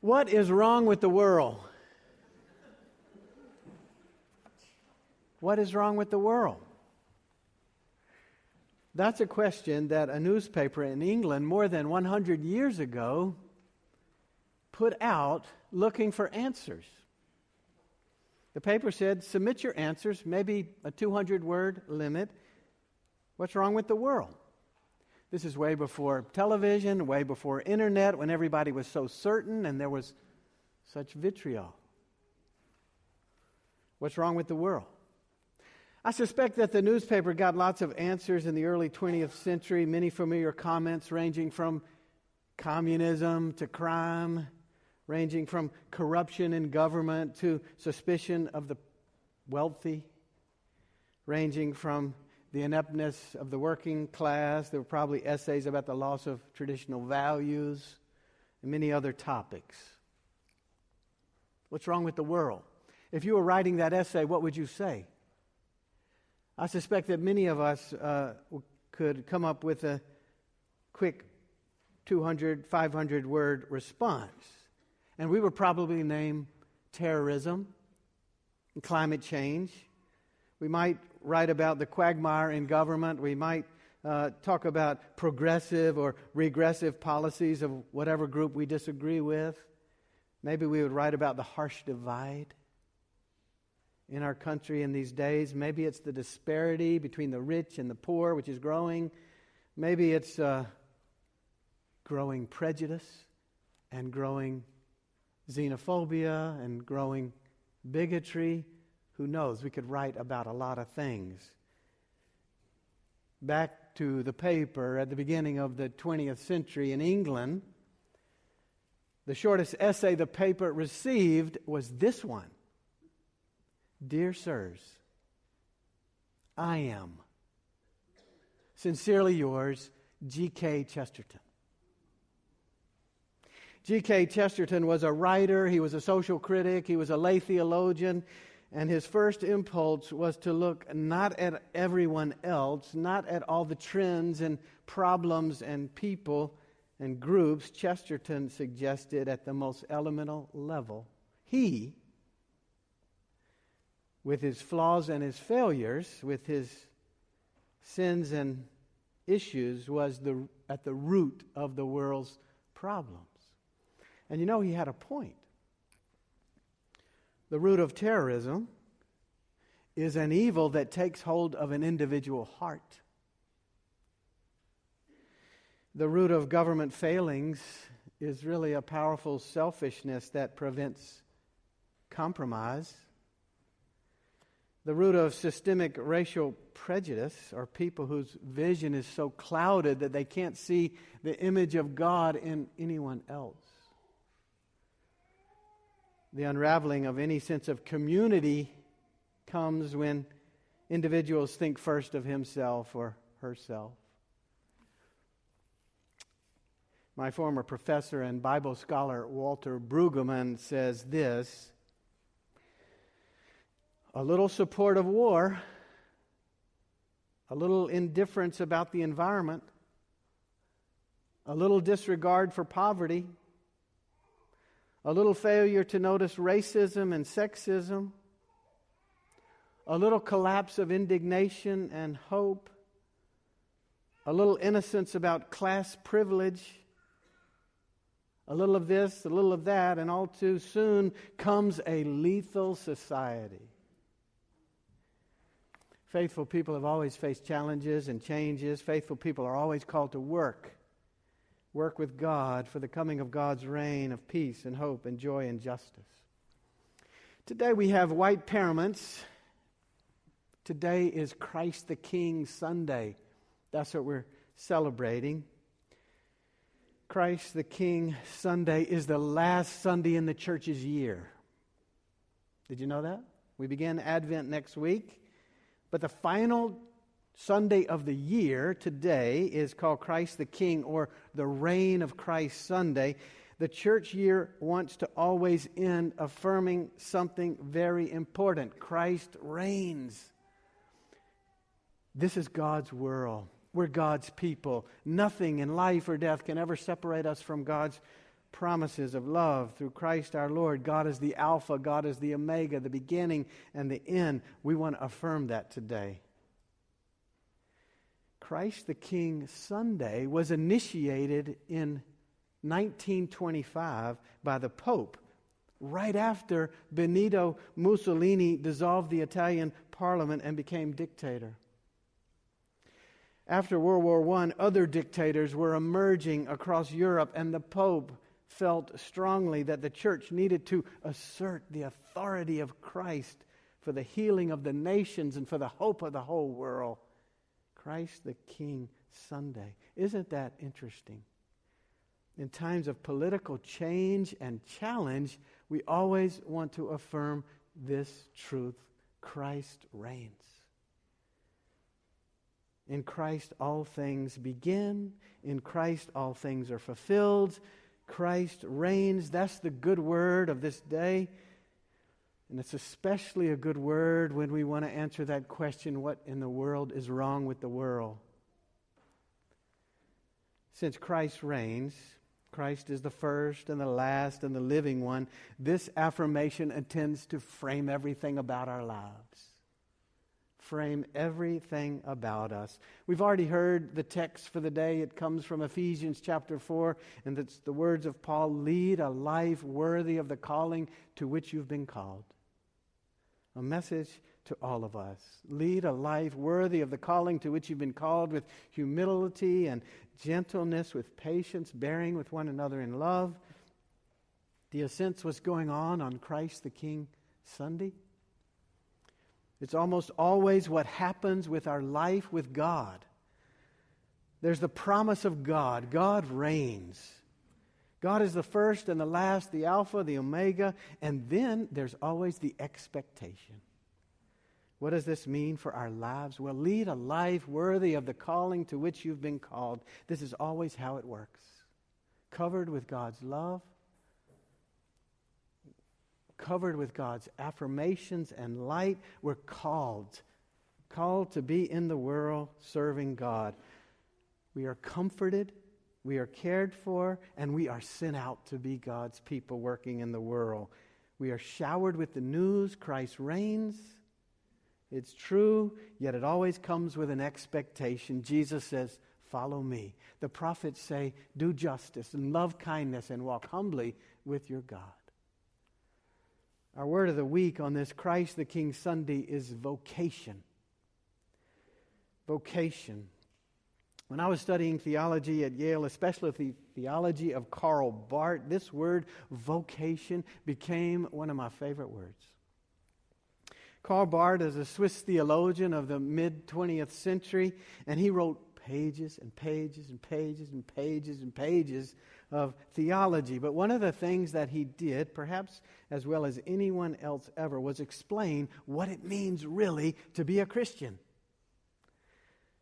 What is wrong with the world? What is wrong with the world? That's a question that a newspaper in England more than 100 years ago put out looking for answers. The paper said, submit your answers, maybe a 200 word limit. What's wrong with the world? This is way before television, way before internet, when everybody was so certain and there was such vitriol. What's wrong with the world? I suspect that the newspaper got lots of answers in the early 20th century, many familiar comments ranging from communism to crime, ranging from corruption in government to suspicion of the wealthy, ranging from the ineptness of the working class. There were probably essays about the loss of traditional values and many other topics. What's wrong with the world? If you were writing that essay, what would you say? I suspect that many of us uh, could come up with a quick 200, 500 word response. And we would probably name terrorism, and climate change. We might write about the quagmire in government. We might uh, talk about progressive or regressive policies of whatever group we disagree with. Maybe we would write about the harsh divide in our country in these days. Maybe it's the disparity between the rich and the poor, which is growing. Maybe it's uh, growing prejudice and growing xenophobia and growing bigotry. Who knows? We could write about a lot of things. Back to the paper at the beginning of the 20th century in England, the shortest essay the paper received was this one Dear Sirs, I am sincerely yours, G.K. Chesterton. G.K. Chesterton was a writer, he was a social critic, he was a lay theologian, and his first impulse was to look not at everyone else, not at all the trends and problems and people and groups. Chesterton suggested at the most elemental level. He with his flaws and his failures, with his sins and issues, was the, at the root of the world's problems. And you know, he had a point. The root of terrorism is an evil that takes hold of an individual heart. The root of government failings is really a powerful selfishness that prevents compromise the root of systemic racial prejudice are people whose vision is so clouded that they can't see the image of God in anyone else. The unraveling of any sense of community comes when individuals think first of himself or herself. My former professor and Bible scholar Walter Brueggemann says this a little support of war, a little indifference about the environment, a little disregard for poverty, a little failure to notice racism and sexism, a little collapse of indignation and hope, a little innocence about class privilege, a little of this, a little of that, and all too soon comes a lethal society. Faithful people have always faced challenges and changes. Faithful people are always called to work. Work with God for the coming of God's reign of peace and hope and joy and justice. Today we have white paraments. Today is Christ the King Sunday. That's what we're celebrating. Christ the King Sunday is the last Sunday in the church's year. Did you know that? We begin Advent next week. But the final Sunday of the year today is called Christ the King or the Reign of Christ Sunday. The church year wants to always end affirming something very important Christ reigns. This is God's world. We're God's people. Nothing in life or death can ever separate us from God's promises of love through Christ our Lord. God is the Alpha, God is the Omega, the beginning and the end. We want to affirm that today. Christ the King Sunday was initiated in 1925 by the Pope, right after Benito Mussolini dissolved the Italian parliament and became dictator. After World War I, other dictators were emerging across Europe, and the Pope felt strongly that the church needed to assert the authority of Christ for the healing of the nations and for the hope of the whole world. Christ the King Sunday. Isn't that interesting? In times of political change and challenge, we always want to affirm this truth Christ reigns. In Christ, all things begin. In Christ, all things are fulfilled. Christ reigns. That's the good word of this day. And it's especially a good word when we want to answer that question what in the world is wrong with the world? Since Christ reigns, Christ is the first and the last and the living one, this affirmation intends to frame everything about our lives. Frame everything about us. We've already heard the text for the day. It comes from Ephesians chapter 4, and it's the words of Paul lead a life worthy of the calling to which you've been called a message to all of us. Lead a life worthy of the calling to which you've been called with humility and gentleness, with patience, bearing with one another in love. Do you sense what's going on on Christ the King Sunday? It's almost always what happens with our life with God. There's the promise of God. God reigns. God is the first and the last, the Alpha, the Omega, and then there's always the expectation. What does this mean for our lives? Well, lead a life worthy of the calling to which you've been called. This is always how it works. Covered with God's love, covered with God's affirmations and light, we're called. Called to be in the world serving God. We are comforted we are cared for, and we are sent out to be God's people working in the world. We are showered with the news Christ reigns. It's true, yet it always comes with an expectation. Jesus says, Follow me. The prophets say, Do justice and love kindness and walk humbly with your God. Our word of the week on this Christ the King Sunday is vocation. Vocation. When I was studying theology at Yale, especially the theology of Karl Barth, this word vocation became one of my favorite words. Karl Barth is a Swiss theologian of the mid 20th century, and he wrote pages and pages and pages and pages and pages of theology. But one of the things that he did, perhaps as well as anyone else ever, was explain what it means really to be a Christian.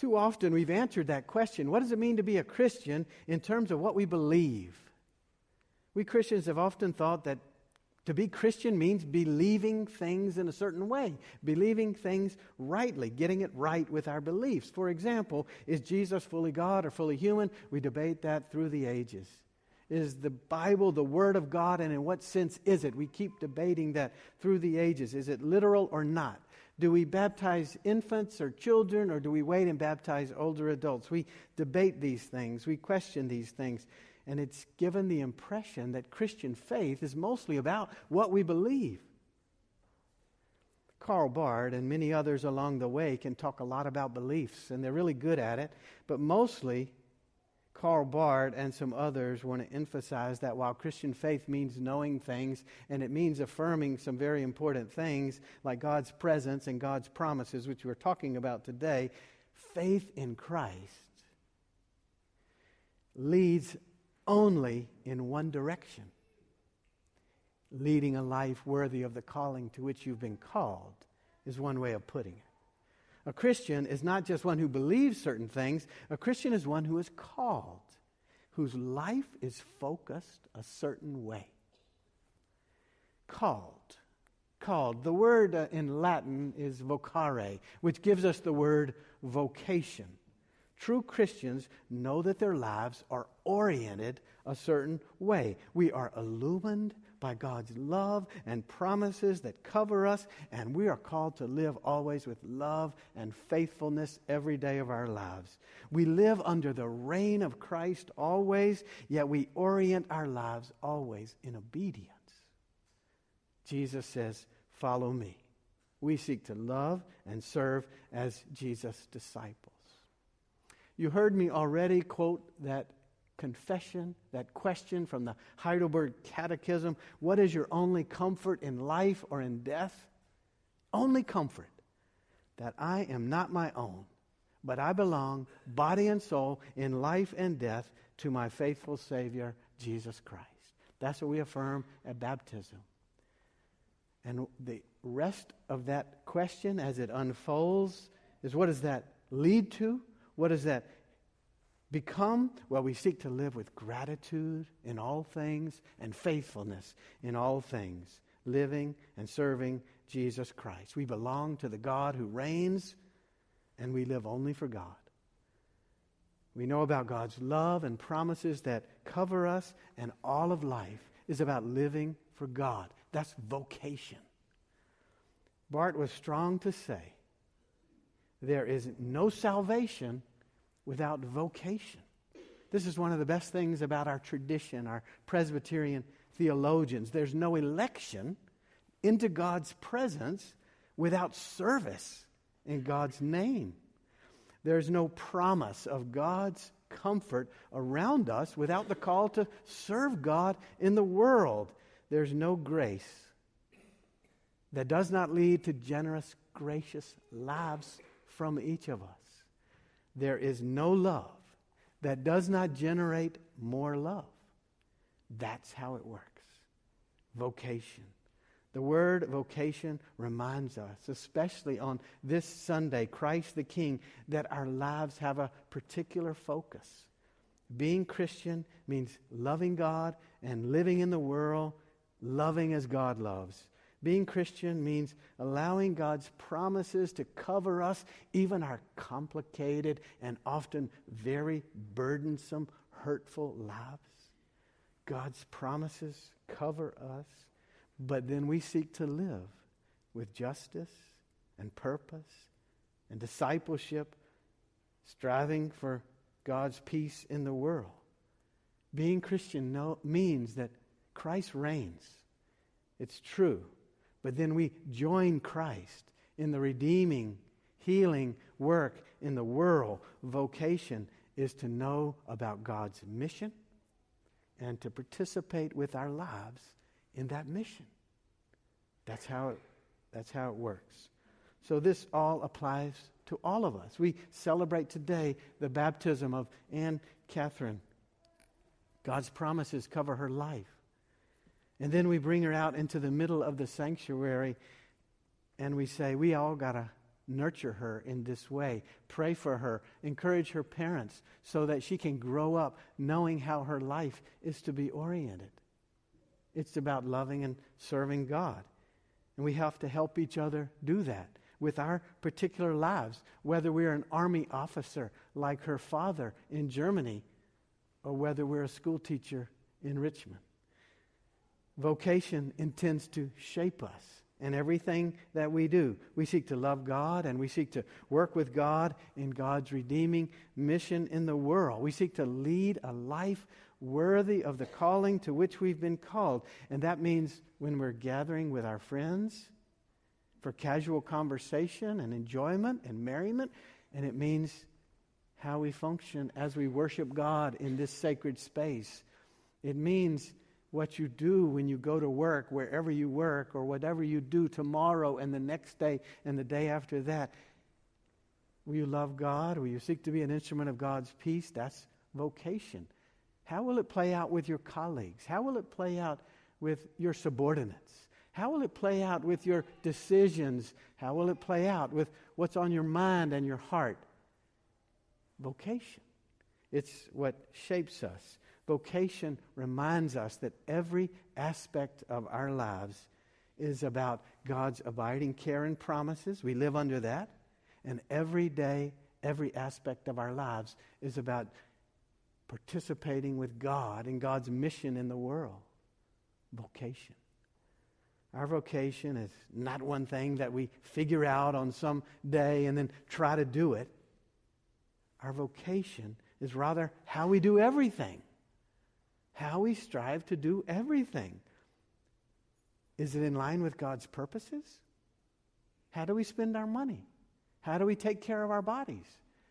Too often we've answered that question what does it mean to be a Christian in terms of what we believe? We Christians have often thought that to be Christian means believing things in a certain way, believing things rightly, getting it right with our beliefs. For example, is Jesus fully God or fully human? We debate that through the ages. Is the Bible the Word of God, and in what sense is it? We keep debating that through the ages. Is it literal or not? Do we baptize infants or children, or do we wait and baptize older adults? We debate these things, we question these things, and it's given the impression that Christian faith is mostly about what we believe. Karl Barth and many others along the way can talk a lot about beliefs, and they're really good at it, but mostly Karl Barth and some others want to emphasize that while Christian faith means knowing things and it means affirming some very important things like God's presence and God's promises, which we're talking about today, faith in Christ leads only in one direction leading a life worthy of the calling to which you've been called, is one way of putting it. A Christian is not just one who believes certain things, a Christian is one who is called, whose life is focused a certain way. Called. Called. The word uh, in Latin is vocare, which gives us the word vocation. True Christians know that their lives are oriented a certain way. We are illumined by God's love and promises that cover us, and we are called to live always with love and faithfulness every day of our lives. We live under the reign of Christ always, yet we orient our lives always in obedience. Jesus says, Follow me. We seek to love and serve as Jesus' disciples. You heard me already quote that confession, that question from the Heidelberg Catechism what is your only comfort in life or in death? Only comfort that I am not my own, but I belong, body and soul, in life and death, to my faithful Savior, Jesus Christ. That's what we affirm at baptism. And the rest of that question as it unfolds is what does that lead to? What does that become? Well, we seek to live with gratitude in all things and faithfulness in all things, living and serving Jesus Christ. We belong to the God who reigns, and we live only for God. We know about God's love and promises that cover us, and all of life is about living for God. That's vocation. Barth was strong to say there is no salvation without vocation. This is one of the best things about our tradition, our Presbyterian theologians. There's no election into God's presence without service in God's name. There's no promise of God's comfort around us without the call to serve God in the world. There's no grace that does not lead to generous, gracious lives from each of us. There is no love that does not generate more love. That's how it works. Vocation. The word vocation reminds us, especially on this Sunday, Christ the King, that our lives have a particular focus. Being Christian means loving God and living in the world, loving as God loves. Being Christian means allowing God's promises to cover us, even our complicated and often very burdensome, hurtful lives. God's promises cover us, but then we seek to live with justice and purpose and discipleship, striving for God's peace in the world. Being Christian no, means that Christ reigns. It's true. But then we join Christ in the redeeming, healing work in the world. Vocation is to know about God's mission and to participate with our lives in that mission. That's how it, that's how it works. So this all applies to all of us. We celebrate today the baptism of Anne Catherine. God's promises cover her life. And then we bring her out into the middle of the sanctuary and we say, we all got to nurture her in this way. Pray for her. Encourage her parents so that she can grow up knowing how her life is to be oriented. It's about loving and serving God. And we have to help each other do that with our particular lives, whether we're an army officer like her father in Germany or whether we're a school teacher in Richmond. Vocation intends to shape us in everything that we do. We seek to love God and we seek to work with God in God's redeeming mission in the world. We seek to lead a life worthy of the calling to which we've been called. And that means when we're gathering with our friends for casual conversation and enjoyment and merriment, and it means how we function as we worship God in this sacred space. It means what you do when you go to work, wherever you work, or whatever you do tomorrow and the next day and the day after that. Will you love God? Will you seek to be an instrument of God's peace? That's vocation. How will it play out with your colleagues? How will it play out with your subordinates? How will it play out with your decisions? How will it play out with what's on your mind and your heart? Vocation. It's what shapes us vocation reminds us that every aspect of our lives is about God's abiding care and promises. We live under that. And every day every aspect of our lives is about participating with God in God's mission in the world. Vocation. Our vocation is not one thing that we figure out on some day and then try to do it. Our vocation is rather how we do everything, how we strive to do everything. Is it in line with God's purposes? How do we spend our money? How do we take care of our bodies?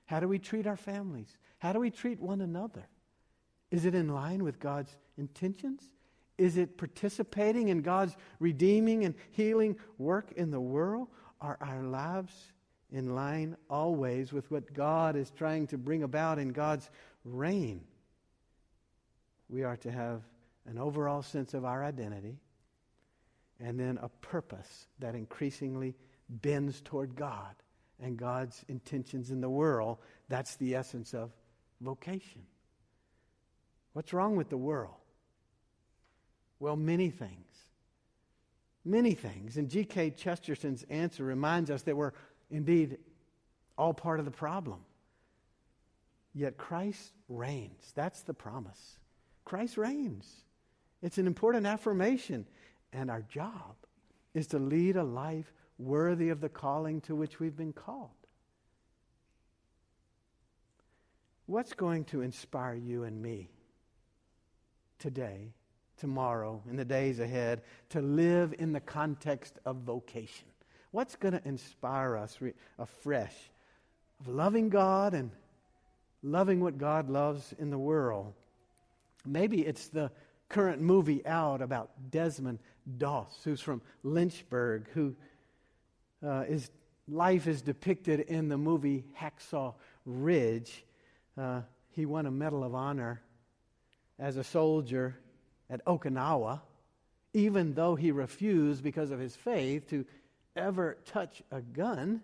How do we treat our families? How do we treat one another? Is it in line with God's intentions? Is it participating in God's redeeming and healing work in the world? Are our lives in line always with what God is trying to bring about in God's reign? We are to have an overall sense of our identity and then a purpose that increasingly bends toward God and God's intentions in the world. That's the essence of vocation. What's wrong with the world? Well, many things. Many things. And G.K. Chesterton's answer reminds us that we're indeed all part of the problem. Yet Christ reigns. That's the promise. Christ reigns. It's an important affirmation. And our job is to lead a life worthy of the calling to which we've been called. What's going to inspire you and me today tomorrow, in the days ahead, to live in the context of vocation? What's going to inspire us re- afresh of loving God and loving what God loves in the world? Maybe it's the current movie out about Desmond Doss, who's from Lynchburg, who uh, life is depicted in the movie Hacksaw Ridge. Uh, he won a Medal of Honor as a soldier at Okinawa, even though he refused, because of his faith, to ever touch a gun.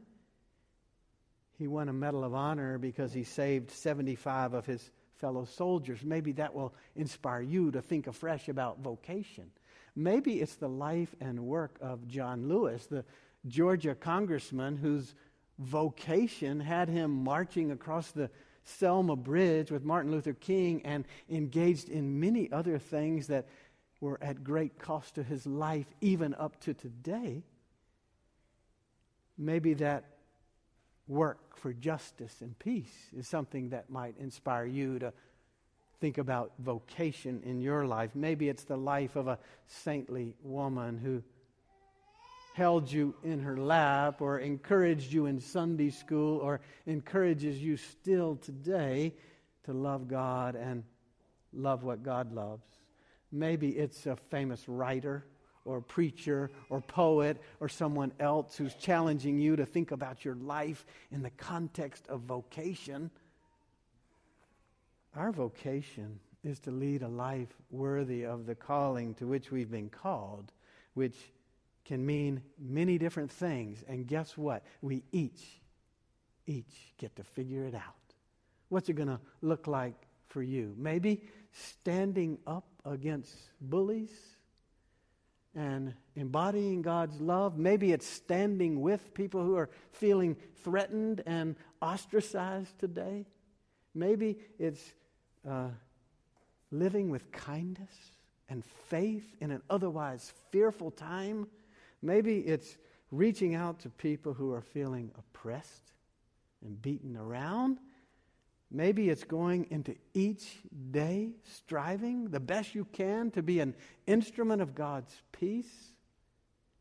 He won a Medal of Honor because he saved 75 of his fellow soldiers. Maybe that will inspire you to think afresh about vocation. Maybe it's the life and work of John Lewis, the Georgia congressman whose vocation had him marching across the Selma Bridge with Martin Luther King and engaged in many other things that were at great cost to his life, even up to today. Maybe that work for justice and peace is something that might inspire you to think about vocation in your life. Maybe it's the life of a saintly woman who held you in her lap or encouraged you in Sunday school or encourages you still today to love God and love what God loves. Maybe it's a famous writer or preacher or poet or someone else who's challenging you to think about your life in the context of vocation. Our vocation is to lead a life worthy of the calling to which we've been called, which can mean many different things. And guess what? We each, each get to figure it out. What's it going to look like for you? Maybe standing up against bullies and embodying God's love. Maybe it's standing with people who are feeling threatened and ostracized today. Maybe it's uh, living with kindness and faith in an otherwise fearful time. Maybe it's reaching out to people who are feeling oppressed and beaten around. Maybe it's going into each day striving the best you can to be an instrument of God's peace.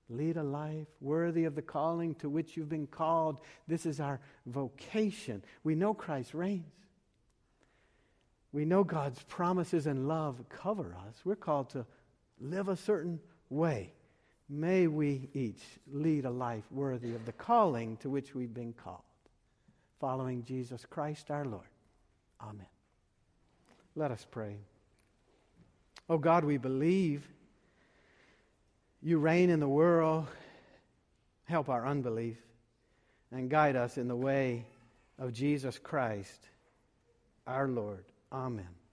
Lead a life worthy of the calling to which you've been called. This is our vocation. We know Christ reigns. We know God's promises and love cover us. We're called to live a certain way. May we each lead a life worthy of the calling to which we've been called, following Jesus Christ our Lord. Amen. Let us pray. Oh God, we believe you reign in the world. Help our unbelief and guide us in the way of Jesus Christ our Lord. Amen.